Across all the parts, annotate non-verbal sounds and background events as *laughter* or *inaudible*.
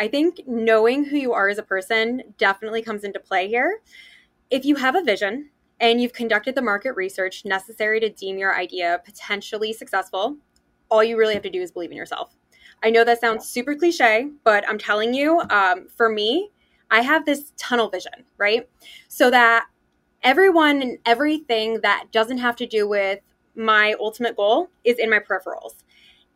I think knowing who you are as a person definitely comes into play here. If you have a vision and you've conducted the market research necessary to deem your idea potentially successful, all you really have to do is believe in yourself. I know that sounds super cliche, but I'm telling you, um, for me, I have this tunnel vision, right? So that everyone and everything that doesn't have to do with my ultimate goal is in my peripherals.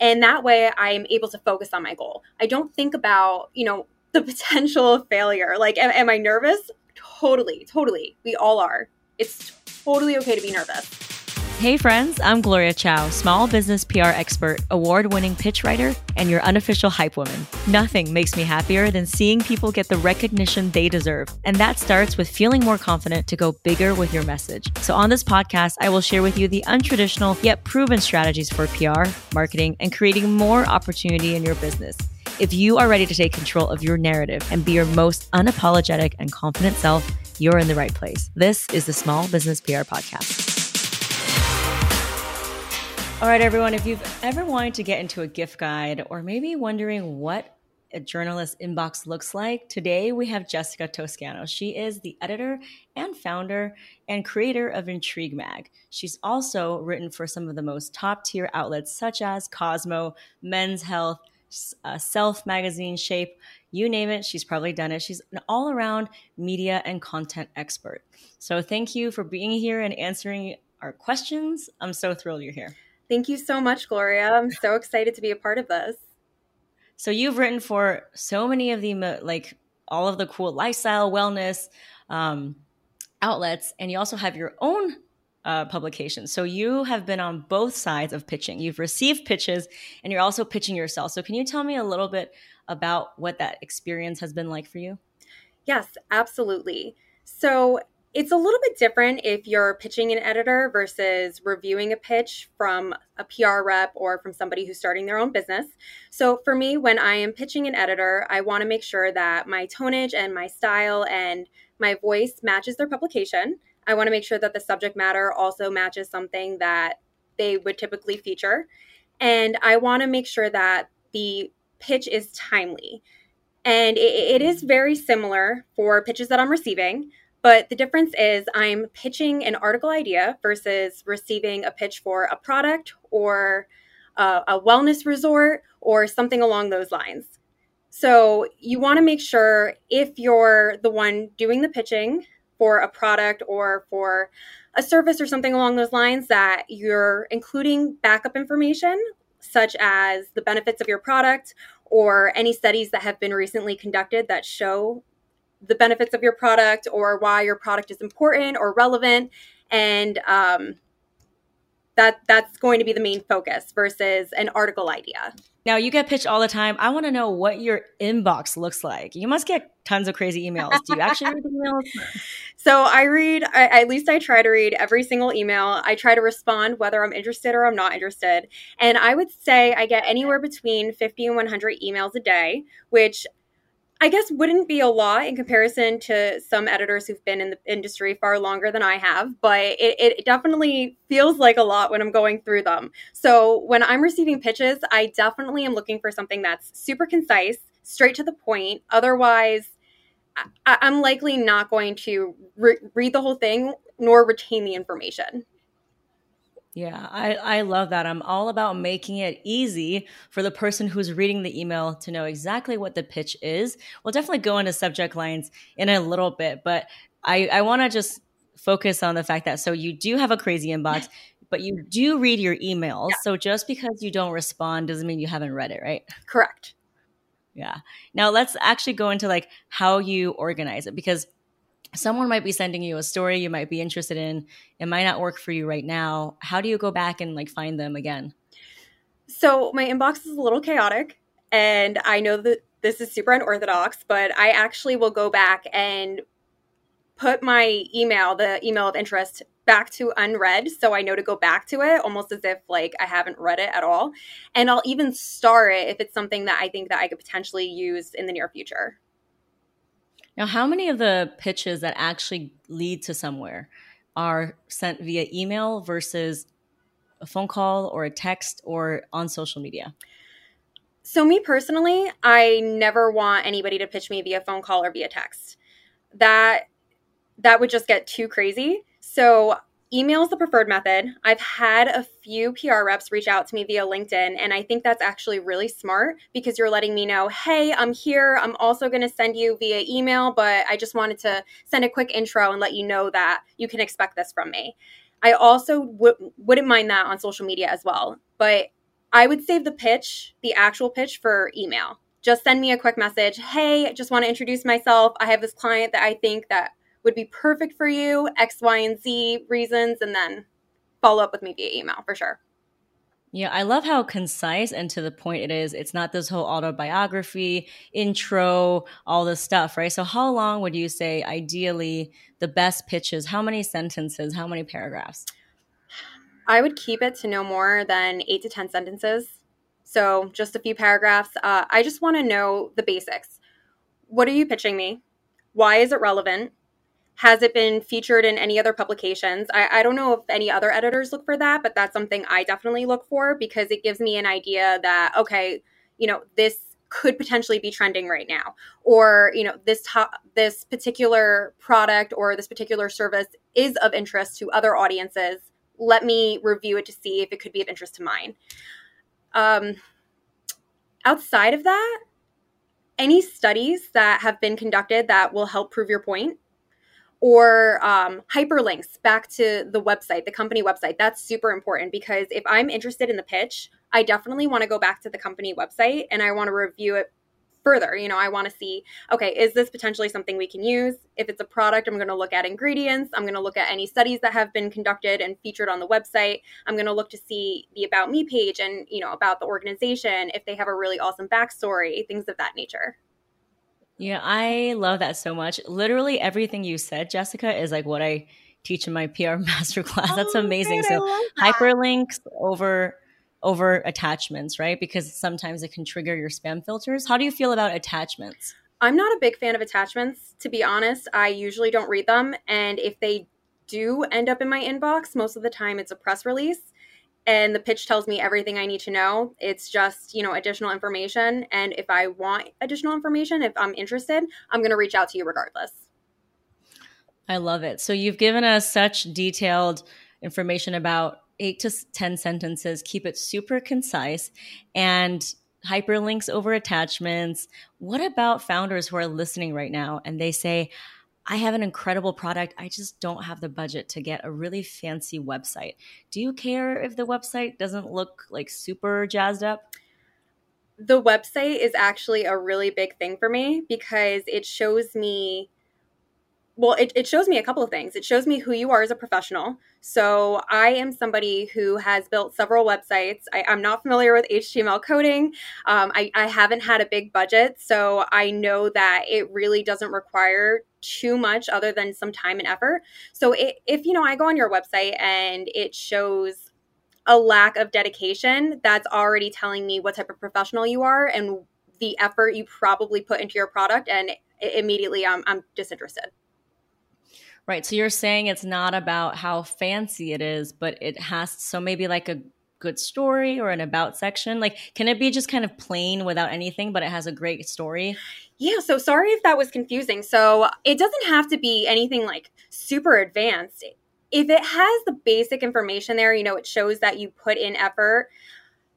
And that way I am able to focus on my goal. I don't think about, you know, the *laughs* potential of failure. Like, am, am I nervous? Totally, totally. We all are. It's totally okay to be nervous. Hey, friends, I'm Gloria Chow, small business PR expert, award winning pitch writer, and your unofficial hype woman. Nothing makes me happier than seeing people get the recognition they deserve. And that starts with feeling more confident to go bigger with your message. So, on this podcast, I will share with you the untraditional yet proven strategies for PR, marketing, and creating more opportunity in your business. If you are ready to take control of your narrative and be your most unapologetic and confident self, you're in the right place. This is the Small Business PR Podcast. All right, everyone, if you've ever wanted to get into a gift guide or maybe wondering what a journalist inbox looks like, today we have Jessica Toscano. She is the editor and founder and creator of Intrigue Mag. She's also written for some of the most top tier outlets such as Cosmo, Men's Health, uh, Self Magazine, Shape, you name it, she's probably done it. She's an all around media and content expert. So thank you for being here and answering our questions. I'm so thrilled you're here. Thank you so much, Gloria. I'm so excited to be a part of this. So you've written for so many of the like all of the cool lifestyle wellness um, outlets, and you also have your own uh, publication. So you have been on both sides of pitching. You've received pitches, and you're also pitching yourself. So can you tell me a little bit about what that experience has been like for you? Yes, absolutely. So it's a little bit different if you're pitching an editor versus reviewing a pitch from a PR rep or from somebody who's starting their own business. So, for me, when I am pitching an editor, I want to make sure that my tonage and my style and my voice matches their publication. I want to make sure that the subject matter also matches something that they would typically feature. And I want to make sure that the pitch is timely. And it, it is very similar for pitches that I'm receiving. But the difference is I'm pitching an article idea versus receiving a pitch for a product or a, a wellness resort or something along those lines. So you want to make sure if you're the one doing the pitching for a product or for a service or something along those lines that you're including backup information such as the benefits of your product or any studies that have been recently conducted that show the benefits of your product or why your product is important or relevant. And um, that that's going to be the main focus versus an article idea. Now you get pitched all the time i want to know what your inbox looks like. You must get tons of crazy emails. Do you actually read emails? *laughs* *laughs* So i read I, at least i try to read every single email. I try to respond whether i'm interested or i'm not interested. And i would say i get anywhere between 50 and 100 emails a day which I guess wouldn't be a lot in comparison to some editors who've been in the industry far longer than I have, but it, it definitely feels like a lot when I'm going through them. So when I'm receiving pitches, I definitely am looking for something that's super concise, straight to the point. Otherwise, I, am likely not going to re- read the whole thing nor retain the information. Yeah, I, I love that. I'm all about making it easy for the person who's reading the email to know exactly what the pitch is. We'll definitely go into subject lines in a little bit, but I, I want to just focus on the fact that so you do have a crazy inbox, *laughs* but you do read your emails. Yeah. So just because you don't respond doesn't mean you haven't read it, right? Correct. Yeah. Now let's actually go into like how you organize it because someone might be sending you a story you might be interested in. It might not work for you right now. How do you go back and like find them again? So my inbox is a little chaotic and i know that this is super unorthodox but i actually will go back and put my email the email of interest back to unread so i know to go back to it almost as if like i haven't read it at all. And i'll even star it if it's something that i think that i could potentially use in the near future now, how many of the pitches that actually lead to somewhere are sent via email versus a phone call or a text or on social media? So, me personally, I never want anybody to pitch me via phone call or via text. That that would just get too crazy. So, email is the preferred method. I've had a few PR reps reach out to me via LinkedIn, and I think that's actually really smart because you're letting me know, hey, I'm here. I'm also going to send you via email, but I just wanted to send a quick intro and let you know that you can expect this from me. I also w- wouldn't mind that on social media as well, but I would save the pitch, the actual pitch, for email. Just send me a quick message. Hey, just want to introduce myself. I have this client that I think that would be perfect for you, X, Y, and Z reasons, and then follow up with me via email for sure. Yeah, I love how concise and to the point it is. It's not this whole autobiography, intro, all this stuff, right? So, how long would you say ideally the best pitches? How many sentences? How many paragraphs? I would keep it to no more than eight to 10 sentences. So, just a few paragraphs. Uh, I just want to know the basics. What are you pitching me? Why is it relevant? Has it been featured in any other publications? I, I don't know if any other editors look for that, but that's something I definitely look for because it gives me an idea that, okay, you know, this could potentially be trending right now. Or you know this this particular product or this particular service is of interest to other audiences. Let me review it to see if it could be of interest to mine. Um, outside of that any studies that have been conducted that will help prove your point or um, hyperlinks back to the website, the company website. That's super important because if I'm interested in the pitch, I definitely want to go back to the company website and I want to review it further. You know, I want to see, okay, is this potentially something we can use? If it's a product, I'm going to look at ingredients. I'm going to look at any studies that have been conducted and featured on the website. I'm going to look to see the About Me page and, you know, about the organization, if they have a really awesome backstory, things of that nature. Yeah, I love that so much. Literally everything you said, Jessica, is like what I teach in my PR *laughs* masterclass. Oh, That's amazing. so hyperlinks over over attachments, right? Because sometimes it can trigger your spam filters. How do you feel about attachments? I'm not a big fan of attachments, to be honest. I usually don't read them. And if they do end up in my inbox, most of the time it's a press release and the pitch tells me everything I need to know. It's just, you know, additional information. And if I want additional information, if I'm interested, I'm going to reach out to you regardless. I love it. So you've given us such detailed information about eight to 10 sentences, keep it super concise and hyperlinks over attachments. What about founders who are listening right now and they say, I have an incredible product. I just don't have the budget to get a really fancy website. Do you care if the website doesn't look like super jazzed up? The website is actually a really big thing for me because it shows me well, it, it shows me a couple of things. It shows me who you are as a professional. So I am somebody who has built several websites. I, am not familiar with HTML coding. Um, I, I haven't had a big budget, so I know that it really doesn't require too much other than some time and effort. So it, if you know, I go on your website and it shows a lack of dedication, that's already telling me what type of professional you are and the effort you probably put into your product, and immediately I'm, I'm disinterested. Right. So you're saying it's not about how fancy it is, but it has so maybe like a good story or an about section? Like, can it be just kind of plain without anything, but it has a great story? Yeah, so sorry if that was confusing. So it doesn't have to be anything like super advanced. If it has the basic information there, you know, it shows that you put in effort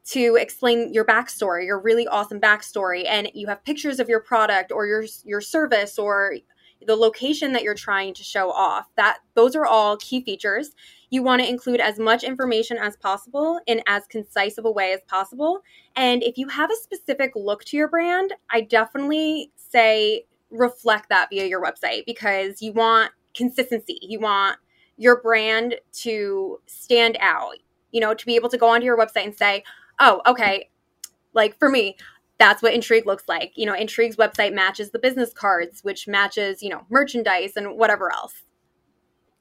to explain your backstory, your really awesome backstory, and you have pictures of your product or your your service or the location that you're trying to show off. That those are all key features. You want to include as much information as possible in as concise of a way as possible. And if you have a specific look to your brand, I definitely say reflect that via your website because you want consistency. You want your brand to stand out, you know, to be able to go onto your website and say, oh, okay, like for me, that's what Intrigue looks like. You know, Intrigue's website matches the business cards, which matches, you know, merchandise and whatever else.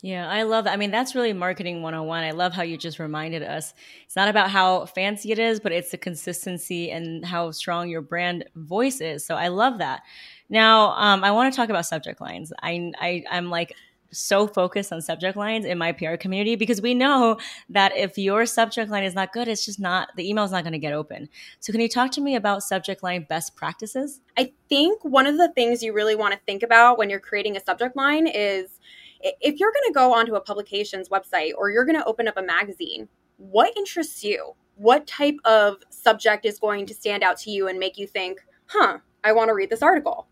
Yeah, I love that. I mean, that's really marketing 101. I love how you just reminded us. It's not about how fancy it is, but it's the consistency and how strong your brand voice is. So I love that. Now, um, I want to talk about subject lines. I, I, I'm like so focused on subject lines in my PR community because we know that if your subject line is not good, it's just not, the email is not going to get open. So, can you talk to me about subject line best practices? I think one of the things you really want to think about when you're creating a subject line is if you're going to go onto a publication's website or you're going to open up a magazine, what interests you? What type of subject is going to stand out to you and make you think, huh, I want to read this article?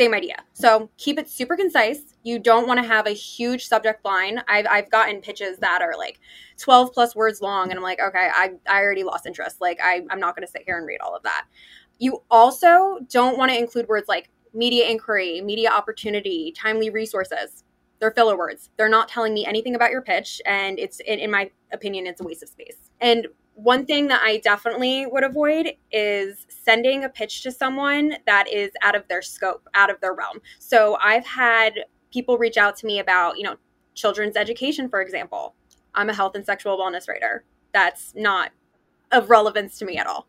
same idea. So keep it super concise. You don't want to have a huge subject line. I've, I've gotten pitches that are like 12 plus words long, and I'm like, okay, I, I already lost interest. Like, I, I'm not going to sit here and read all of that. You also don't want to include words like media inquiry, media opportunity, timely resources. They're filler words. They're not telling me anything about your pitch, and it's, in, my opinion, it's a waste of space. And one thing that I definitely would avoid is sending a pitch to someone that is out of their scope, out of their realm. So I've had people reach out to me about, you know, children's education, for example. I'm a health and sexual wellness writer. That's not of relevance to me at all.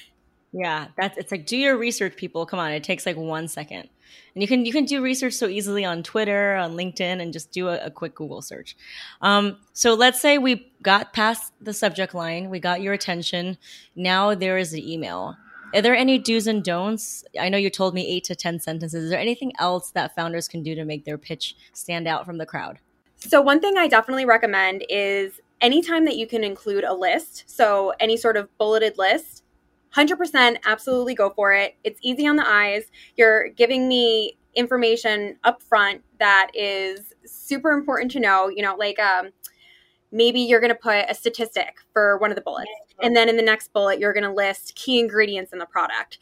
*laughs* yeah, that's it's like do your research, people. Come on, it takes like one second and you can you can do research so easily on twitter on linkedin and just do a, a quick google search. Um, so let's say we got past the subject line we got your attention now there is the email. Are there any do's and don'ts? I know you told me eight to ten sentences. Is there anything else that founders can do to make their pitch stand out from the crowd? So one thing i definitely recommend is anytime that you can include a list so any sort of bulleted list 100% absolutely go for it. It's easy on the eyes. You're giving me information up front that is super important to know, you know, like um maybe you're going to put a statistic for one of the bullets and then in the next bullet you're going to list key ingredients in the product.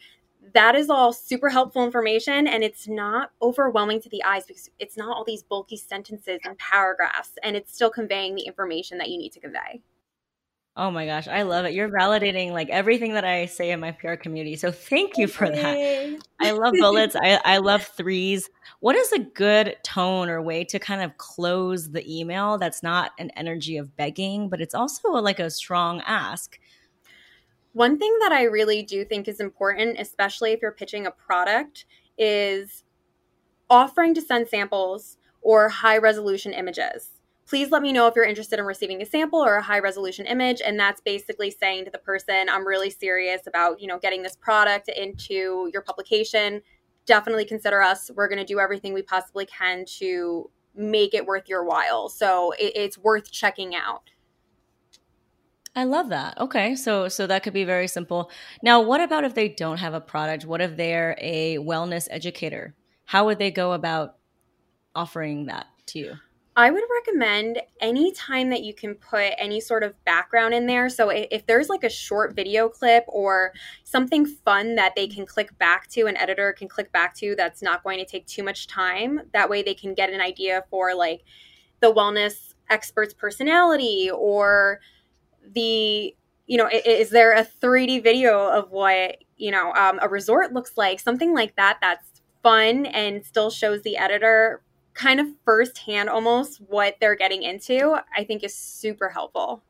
That is all super helpful information and it's not overwhelming to the eyes because it's not all these bulky sentences and paragraphs and it's still conveying the information that you need to convey. Oh my gosh, I love it. You're validating like everything that I say in my PR community. So thank you for that. I love *laughs* bullets. I, I love threes. What is a good tone or way to kind of close the email that's not an energy of begging, but it's also like a strong ask? One thing that I really do think is important, especially if you're pitching a product, is offering to send samples or high resolution images please let me know if you're interested in receiving a sample or a high resolution image and that's basically saying to the person i'm really serious about you know getting this product into your publication definitely consider us we're going to do everything we possibly can to make it worth your while so it, it's worth checking out I love that. Okay. So so that could be very simple. Now, what about if they don't have a product? What if they're a wellness educator? How would they go about offering that to you? I would recommend any time that you can put any sort of background in there. So if there's like a short video clip or something fun that they can click back to, an editor can click back to that's not going to take too much time, that way they can get an idea for like the wellness expert's personality or the you know is there a 3d video of what you know um, a resort looks like something like that that's fun and still shows the editor kind of firsthand almost what they're getting into, I think is super helpful.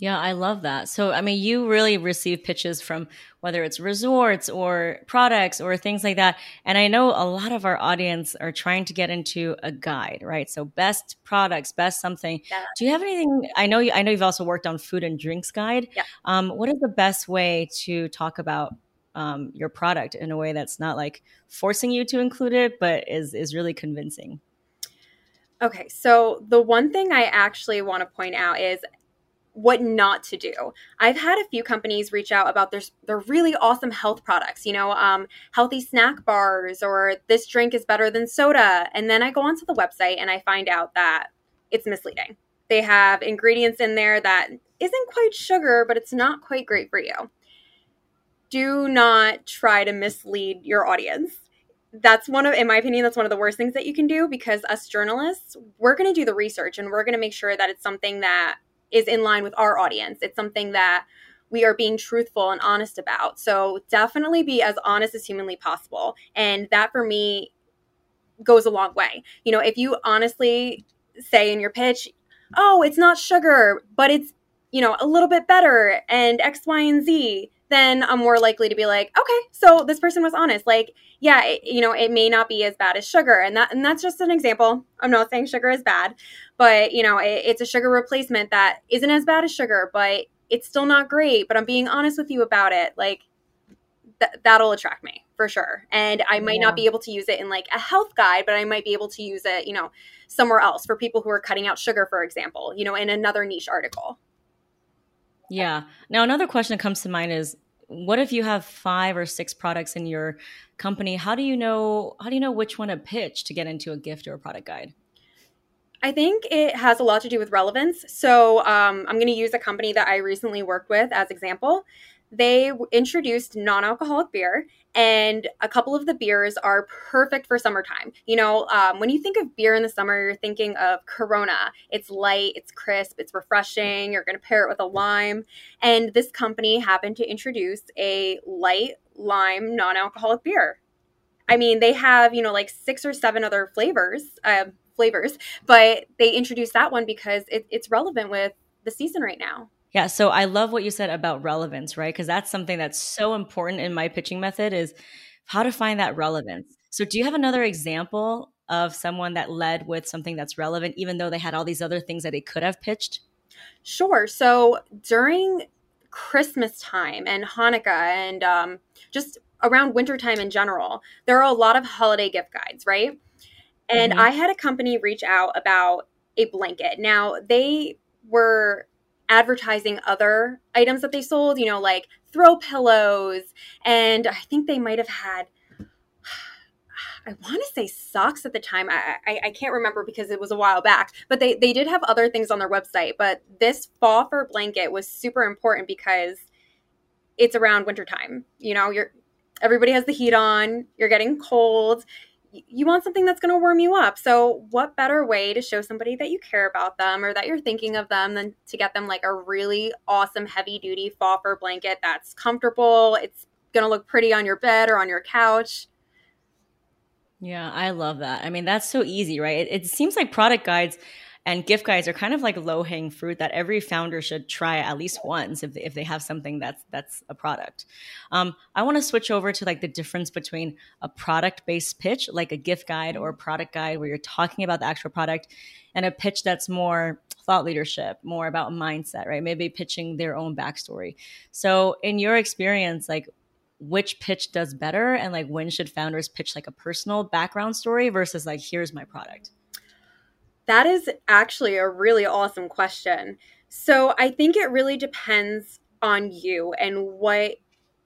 Yeah, I love that. So, I mean, you really receive pitches from whether it's resorts or products or things like that. And I know a lot of our audience are trying to get into a guide, right? So, best products, best something. Yeah. Do you have anything? I know you, I know you've also worked on food and drinks guide. Yeah. Um, what is the best way to talk about um, your product in a way that's not like forcing you to include it, but is is really convincing. Okay, so the one thing I actually want to point out is what not to do. I've had a few companies reach out about their their really awesome health products, you know, um, healthy snack bars or this drink is better than soda, and then I go onto the website and I find out that it's misleading. They have ingredients in there that isn't quite sugar, but it's not quite great for you do not try to mislead your audience. That's one of, in my opinion, that's one of the worst things that you can do because us journalists, we're going to do the research and we're going to make sure that it's something that is in line with our audience. It's something that we are being truthful and honest about. So definitely be as honest as humanly possible. And that for me goes a long way. You know, if you honestly say in your pitch, oh, it's not sugar, but it's, you know, a little bit better and X, Y, and Z, then I'm more likely to be like, okay, so this person was honest. Like, yeah, it, you know, it may not be as bad as sugar, and that and that's just an example. I'm not saying sugar is bad, but you know, it, it's a sugar replacement that isn't as bad as sugar, but it's still not great. But I'm being honest with you about it. Like, th- that'll attract me for sure. And I might yeah. not be able to use it in like a health guide, but I might be able to use it, you know, somewhere else for people who are cutting out sugar, for example, you know, in another niche article. Yeah. Now, another question that comes to mind is what if you have five or six products in your company? How do you know how do you know which one to pitch to get into a gift or a product guide? I think it has a lot to do with relevance. So um, I'm going to use a company that I recently worked with as example they introduced non-alcoholic beer and a couple of the beers are perfect for summertime. You know um, when you think of beer in the summer you're thinking of corona. It's light it's crisp it's refreshing you're going to pair it with a lime. And this company happened to introduce a light lime non-alcoholic beer. I mean they have you know like six or seven other flavors uh, flavors but they introduced that one because it, it's relevant with the season right now yeah, so I love what you said about relevance, right? Because that's something that's so important in my pitching method is how to find that relevance. So do you have another example of someone that led with something that's relevant even though they had all these other things that they could have pitched? Sure. So during Christmas time and Hanukkah and um, just around wintertime in general, there are a lot of holiday gift guides, right? And mm-hmm. I had a company reach out about a blanket. Now, they were advertising other items that they sold, you know, like throw pillows. And I think they might have had, I want to say socks at the time. I, I, I, can't remember because it was a while back, but they, they did have other things on their website. But this faux fur blanket was super important because it's around wintertime. You know, you're everybody has the heat on, you're getting cold you want something that's going to warm you up. So, what better way to show somebody that you care about them or that you're thinking of them than to get them like a really awesome heavy duty faux fur blanket that's comfortable? It's going to look pretty on your bed or on your couch. Yeah, I love that. I mean, that's so easy, right? It, it seems like product guides and gift guides are kind of like low hanging fruit that every founder should try at least once if they, if they have something that's that's a product. Um, I want to switch over to like the difference between a product based pitch, like a gift guide or a product guide where you're talking about the actual product, and a pitch that's more thought leadership, more about mindset, right? Maybe pitching their own backstory. So, in your experience, like which pitch does better and like when should founders pitch like a personal background story versus like here's my product that is actually a really awesome question. So I think it really depends on you and what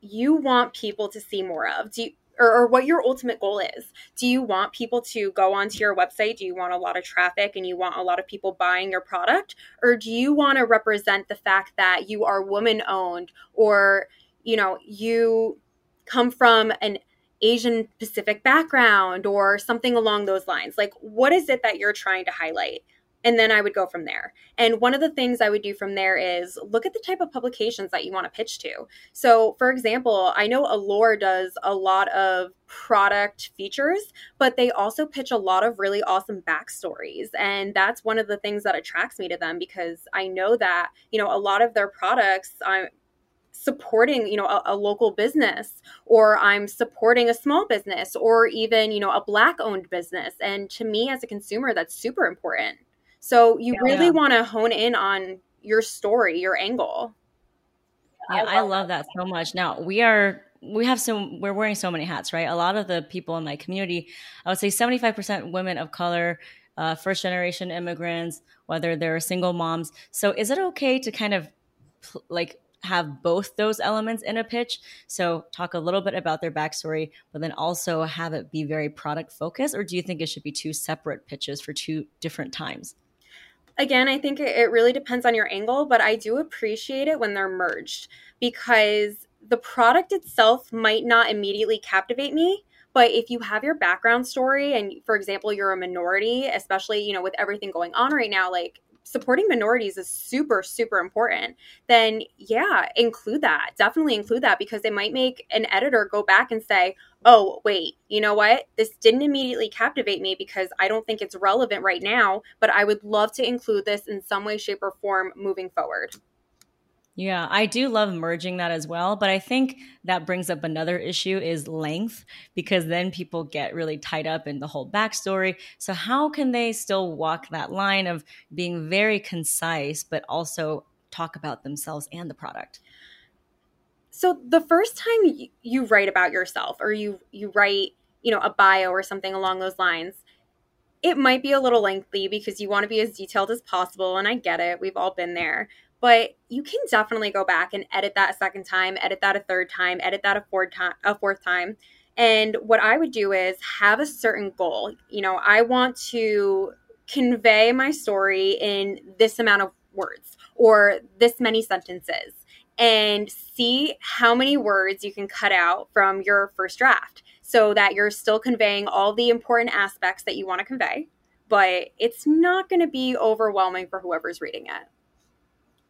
you want people to see more of. Do you, or, or, what your ultimate goal is. Do you want people to go onto your website? Do you want a lot of traffic and you want a lot of people buying your product? Or do you want to represent the fact that you are woman owned or, you know, you come from an Asian Pacific background or something along those lines. Like, what is it that you're trying to highlight? And then I would go from there. And one of the things I would do from there is look at the type of publications that you want to pitch to. So, for example, I know Allure does a lot of product features, but they also pitch a lot of really awesome backstories. And that's one of the things that attracts me to them because I know that, you know, a lot of their products, I'm, supporting you know a, a, local business or i'm supporting a small business or even you know a black owned business. And to me as a consumer that's super important. So you yeah, really yeah. want to hone in on your story your angle. Yeah i love that so much. Now we are we have some we're wearing so many hats right? A lot of the people in my community i would say 75% women of color uh, first generation immigrants whether they're single moms. So is it okay to kind of like have both those elements in a pitch. So talk a little bit about their backstory, but then also have it be very product focused? Or do you think it should be two separate pitches for two different times? Again, I think it really depends on your angle, but I do appreciate it when they're merged because the product itself might not immediately captivate me, but if you have your background story and for example you're a minority especially you know with everything going on right now like supporting minorities is super super important then yeah include that. Definitely include that because it might make an editor go back and say oh wait you know what? This didn't immediately captivate me because i don't think it's relevant right now but i would love to include this in some way shape or form moving forward Yeah, I do love merging that as well, but I think that brings up another issue is length because then people get really tied up in the whole backstory. So how can they still walk that line of being very concise but also talk about themselves and the product? So the first time you write about yourself or you you write, you know, a bio or something along those lines, it might be a little lengthy because you want to be as detailed as possible and I get it. We've all been there but you can definitely go back and edit that a second time, edit that a third time, edit that a fourth time, a fourth time. And what I would do is have a certain goal. You know, I want to convey my story in this amount of words or this many sentences and see how many words you can cut out from your first draft so that you're still conveying all the important aspects that you want to convey, but it's not going to be overwhelming for whoever's reading it.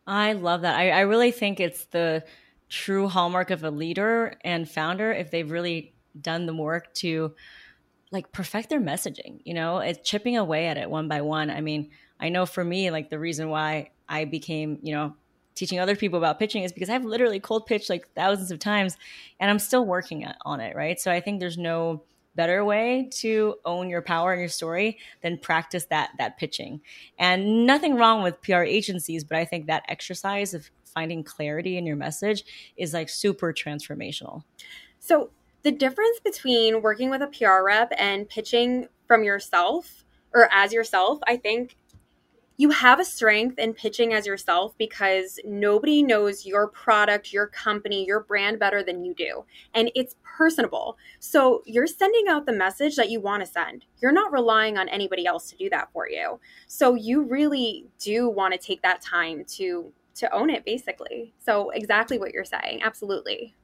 I love that. I, I really think it's the true hallmark of a leader and founder if they've really done the work to like perfect their messaging you know? It's chipping away at it one by one. I mean i know for me like the reason why i became you know teaching other people about pitching is because i've literally cold pitched like thousands of times and i'm still working on it right? So i think there's no better way to own your power and your story than practice that that pitching. And nothing wrong with PR agencies, but I think that exercise of finding clarity in your message is like super transformational. So the difference between working with a PR rep and pitching from yourself or as yourself, I think you have a strength in pitching as yourself because nobody knows your product, your company, your brand better than you do. And it's personable. So you're sending out the message that you want to send. You're not relying on anybody else to do that for you. So you really do want to take that time to to own it basically. So exactly what you're saying. Absolutely.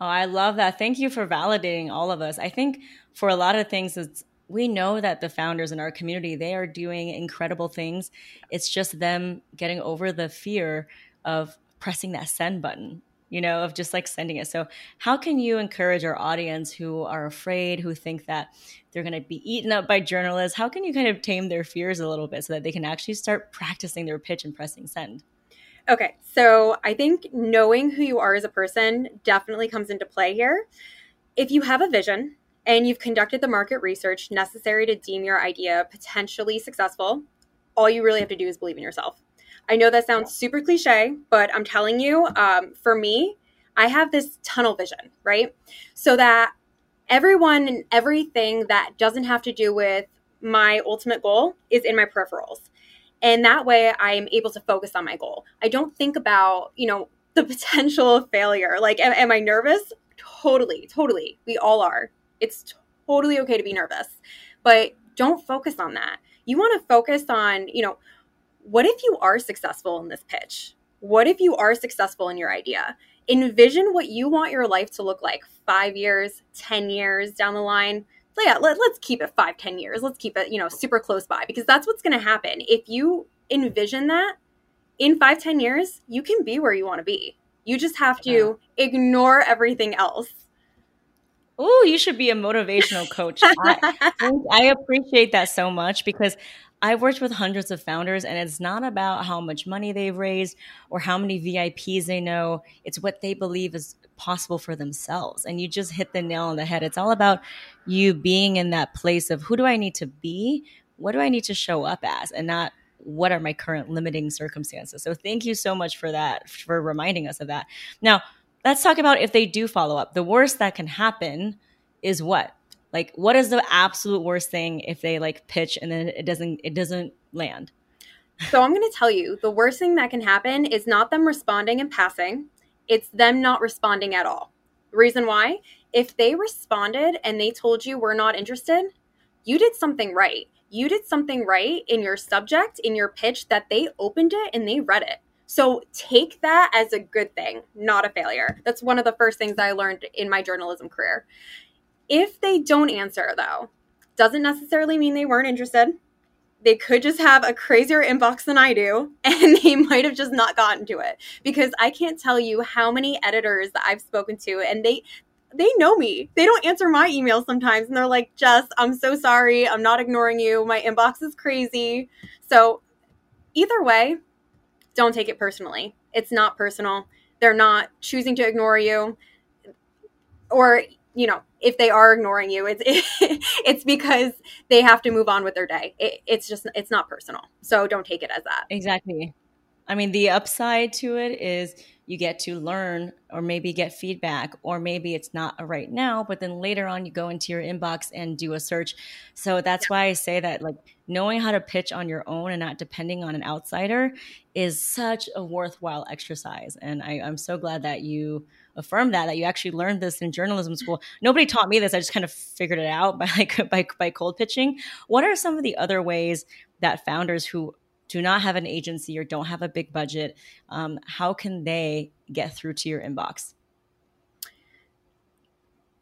Oh, I love that. Thank you for validating all of us. I think for a lot of things it's we know that the founders in our community they are doing incredible things. It's just them getting over the fear of pressing that send button you know of just like sending it. So how can you encourage our audience who are afraid who think that they're going to be eaten up by journalists? How can you kind of tame their fears a little bit so that they can actually start practicing their pitch and pressing send? Okay so i think knowing who you are as a person definitely comes into play here. If you have a vision and you've conducted the market research necessary to deem your idea potentially successful, all you really have to do is believe in yourself. I know that sounds super cliche, but I'm telling you, um, for me, I have this tunnel vision, right? So that everyone and everything that doesn't have to do with my ultimate goal is in my peripherals. And that way I am able to focus on my goal. I don't think about, you know, the *laughs* potential of failure. Like, am, am I nervous? Totally, totally. We all are. It's totally okay to be nervous, but don't focus on that. You want to focus on, you know, what if you are successful in this pitch? What if you are successful in your idea? Envision what you want your life to look like five years, 10 years down the line. So yeah, let, let's keep it five, 10 years. Let's keep it, you know, super close by because that's what's going to happen. If you envision that in five, 10 years, you can be where you want to be. You just have to ignore everything else Oh, you should be a motivational coach. I, *laughs* I appreciate that so much because I've worked with hundreds of founders, and it's not about how much money they've raised or how many VIPs they know. It's what they believe is possible for themselves. And you just hit the nail on the head. It's all about you being in that place of who do I need to be? What do I need to show up as? And not what are my current limiting circumstances. So thank you so much for that, for reminding us of that. Now, let's talk about if they do follow up. The worst that can happen is what? Like what is the absolute worst thing if they like pitch and then it doesn't it doesn't land? So I'm going to tell you, the worst thing that can happen is not them responding and passing. It's them not responding at all. Reason why? If they responded and they told you we're not interested, you did something right. You did something right in your subject, in your pitch, that they opened it and they read it. So take that as a good thing, not a failure. That's one of the first things I learned in my journalism career. If they don't answer, though, doesn't necessarily mean they weren't interested. They could just have a crazier inbox than I do, *laughs* and they might have just not gotten to it. Because I can't tell you how many editors that I've spoken to, and they they know me. They don't answer my emails sometimes, and they're like, "Jess, I'm so sorry. I'm not ignoring you. My inbox is crazy." So, either way, don't take it personally. It's not personal. They're not choosing to ignore you. Or you know if they are ignoring you it's *laughs* it's because they have to move on with their day. It, it's just it's not personal. So don't take it as that. Exactly. I mean the upside to it is you get to learn or maybe get feedback or maybe it's not right now but then later on you go into your inbox and do a search. So that's why i say that like knowing how to pitch on your own and not depending on an outsider is such a worthwhile exercise. And I, i'm so glad that you affirmed that that you actually learned this in journalism mm-hmm. school. Nobody taught me this. I just kind of figured it out *laughs* by like by, by cold pitching. What are some of the other ways that founders who do not have an agency or don't have a big budget, um, how can they get through to your inbox?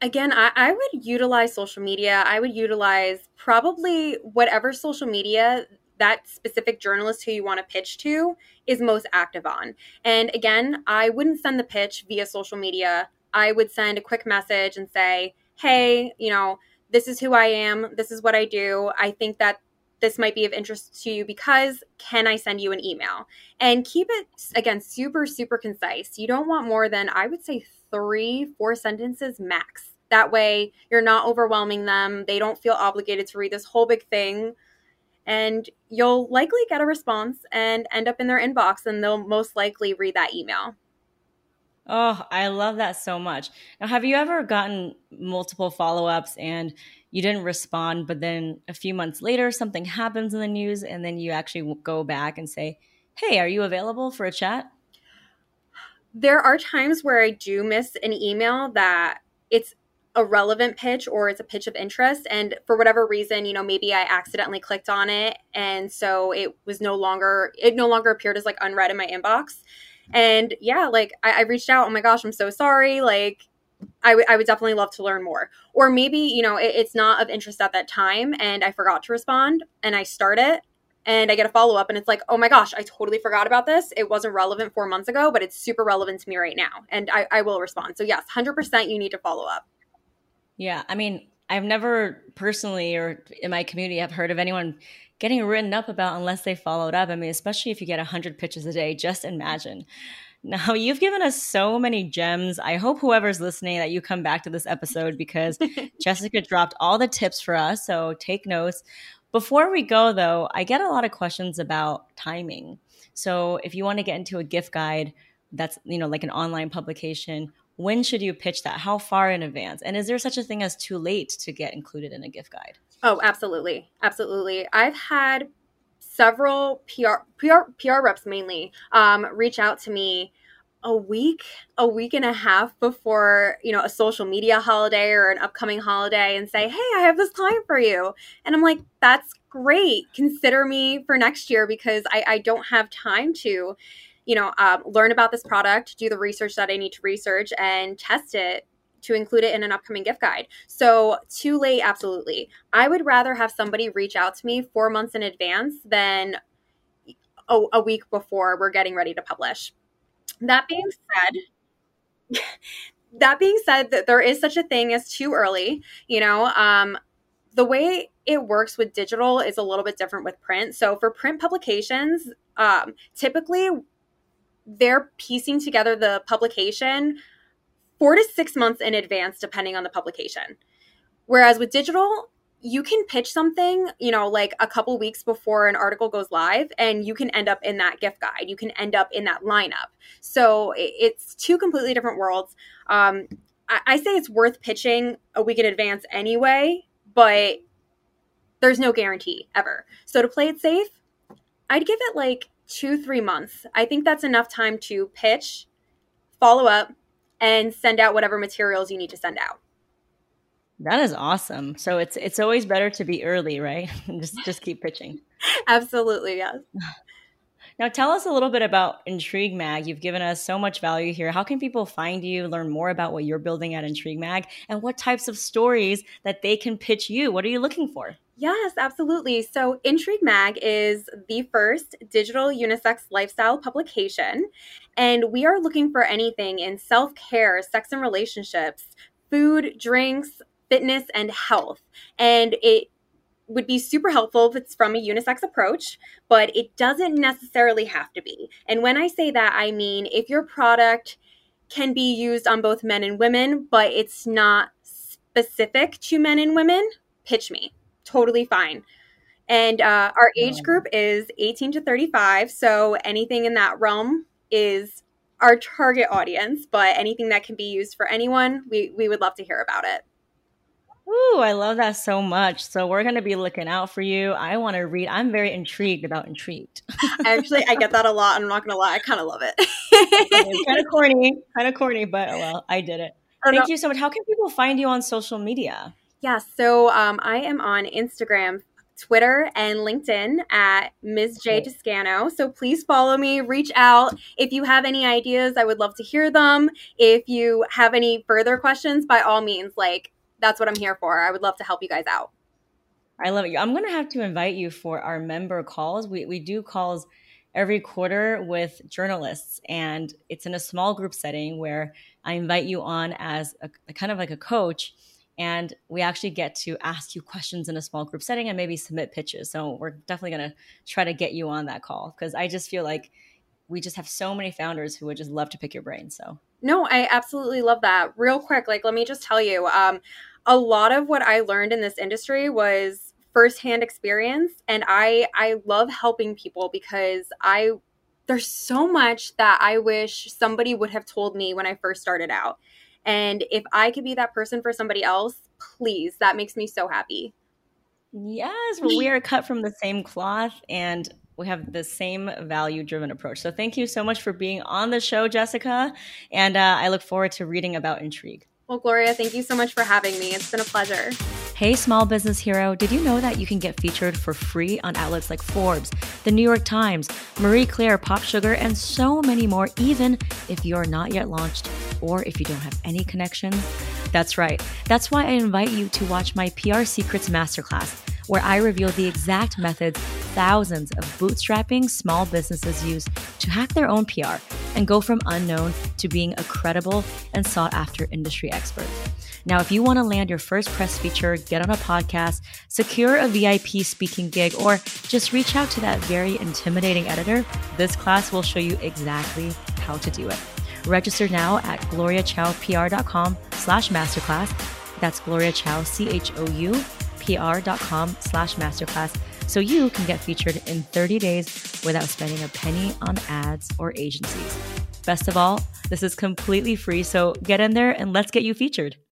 Again, I, I, would utilize social media. I would utilize probably whatever social media that specific journalist who you want to pitch to is most active on. And again, I wouldn't send the pitch via social media. I would send a quick message and say, hey, you know, this is who I am. This is what I do. I think that this might be of interest to you because can I send you an email? And keep it, again, super, super concise. You don't want more than, I would say, three, four sentences max. That way, you're not overwhelming them. They don't feel obligated to read this whole big thing. And you'll likely get a response and end up in their inbox, and they'll most likely read that email. Oh, I love that so much. Now, have you ever gotten multiple follow ups and you didn't respond, but then a few months later, something happens in the news, and then you actually go back and say, Hey, are you available for a chat? There are times where I do miss an email that it's a relevant pitch or it's a pitch of interest. And for whatever reason, you know, maybe I accidentally clicked on it. And so it was no longer, it no longer appeared as like unread in my inbox. And yeah, like I, I reached out, oh my gosh, I'm so sorry. Like, I, w- I would definitely love to learn more. Or maybe, you know, it, it's not of interest at that time and I forgot to respond and I start it and I get a follow up and it's like, oh my gosh, I totally forgot about this. It wasn't relevant four months ago, but it's super relevant to me right now. And I, I will respond. So, yes, 100% you need to follow up. Yeah. I mean, I've never personally or in my community have heard of anyone getting written up about unless they followed up. I mean, especially if you get 100 pitches a day, just imagine. Now, you've given us so many gems. I hope whoever's listening that you come back to this episode because *laughs* Jessica dropped all the tips for us. So take notes. Before we go, though, I get a lot of questions about timing. So if you want to get into a gift guide, that's you know like an online publication when should you pitch that how far in advance and is there such a thing as too late to get included in a gift guide oh absolutely absolutely i've had several PR PR PR reps mainly um, reach out to me a week, a week and a half before, you know, a social media holiday or an upcoming holiday and say, "Hey, I have this client for you." And I'm like, "That's great. Consider me for next year because I, I don't have time to, you know, um, learn about this product, do the research that I need to research, and test it to include it in an upcoming gift guide. So, too late, absolutely. I would rather have somebody reach out to me four months in advance than a, a week before we're getting ready to publish. That being said, *laughs* that being said, that there is such a thing as too early. You know, um, the way it works with digital is a little bit different with print. So for print publications, um, typically they're piecing together the publication four to six months in advance, depending on the publication. Whereas with digital, you can pitch something, you know, like a couple weeks before an article goes live, and you can end up in that gift guide. You can end up in that lineup. So it's two completely different worlds. Um, I, I say it's worth pitching a week in advance anyway, but there's no guarantee ever. So to play it safe, I'd give it like two, three months. I think that's enough time to pitch, follow up, and send out whatever materials you need to send out. That is awesome. So it's it's always better to be early, right? *laughs* just just keep pitching. *laughs* Absolutely, yes. *laughs* Now tell us a little bit about Intrigue Mag. You've given us so much value here. How can people find you, learn more about what you're building at Intrigue Mag, and what types of stories that they can pitch you? What are you looking for? Yes, absolutely. So, Intrigue Mag is the first digital unisex lifestyle publication, and we are looking for anything in self care, sex and relationships, food, drinks, fitness and health. And it would be super helpful if it's from a unisex approach, but it doesn't necessarily have to be. And when I say that, I mean if your product can be used on both men and women, but it's not specific to men and women, pitch me. Totally fine. And uh, our age group is 18 to 35. So anything in that realm is our target audience, but anything that can be used for anyone, we, we would love to hear about it. Ooh, I love that so much. So we're going to be looking out for you. I want to read. I'm very intrigued about intrigued. Actually, I get that a lot. I'm not going to lie. I kind of love it. *laughs* kind of corny, kind of corny, but oh well, I did it. Thank know. you so much. How can people find you on social media? Yeah, so um, I am on Instagram, Twitter, and LinkedIn at Ms. J Toscano. So please follow me, reach out. If you have any ideas, I would love to hear them. If you have any further questions, by all means, like that's what I'm here for. I would love to help you guys out. I love it. I'm going to have to invite you for our member calls. We, we do calls every quarter with journalists, and it's in a small group setting where I invite you on as a, a kind of like a coach. And we actually get to ask you questions in a small group setting and maybe submit pitches. So we're definitely going to try to get you on that call because I just feel like we just have so many founders who would just love to pick your brain. So no, I absolutely love that. Real quick, like let me just tell you, um, a lot of what I learned in this industry was firsthand experience and I I love helping people because I there's so much that I wish somebody would have told me when I first started out. And if I could be that person for somebody else, please, that makes me so happy. Yes, well, we are cut from the same cloth and we have the same value driven approach. So thank you so much for being on the show, Jessica. And uh, I look forward to reading about Intrigue. Well, Gloria, thank you so much for having me. It's been a pleasure. Hey, small business hero, did you know that you can get featured for free on outlets like Forbes, The New York Times, Marie Claire, Pop Sugar, and so many more, even if you're not yet launched or if you don't have any connections? That's right. That's why I invite you to watch my PR Secrets Masterclass, where I reveal the exact methods thousands of bootstrapping small businesses use to hack their own PR and go from unknown to being a credible and sought after industry expert. Now, if you want to land your first press feature, get on a podcast, secure a VIP speaking gig, or just reach out to that very intimidating editor, this class will show you exactly how to do it. Register now at gloriachoupr.com slash masterclass. That's Gloria Chou, C-H-O-U, pr.com slash masterclass so you can get featured in 30 days without spending a penny on ads or agencies. Best of all, this is completely free, so get in there and let's get you featured.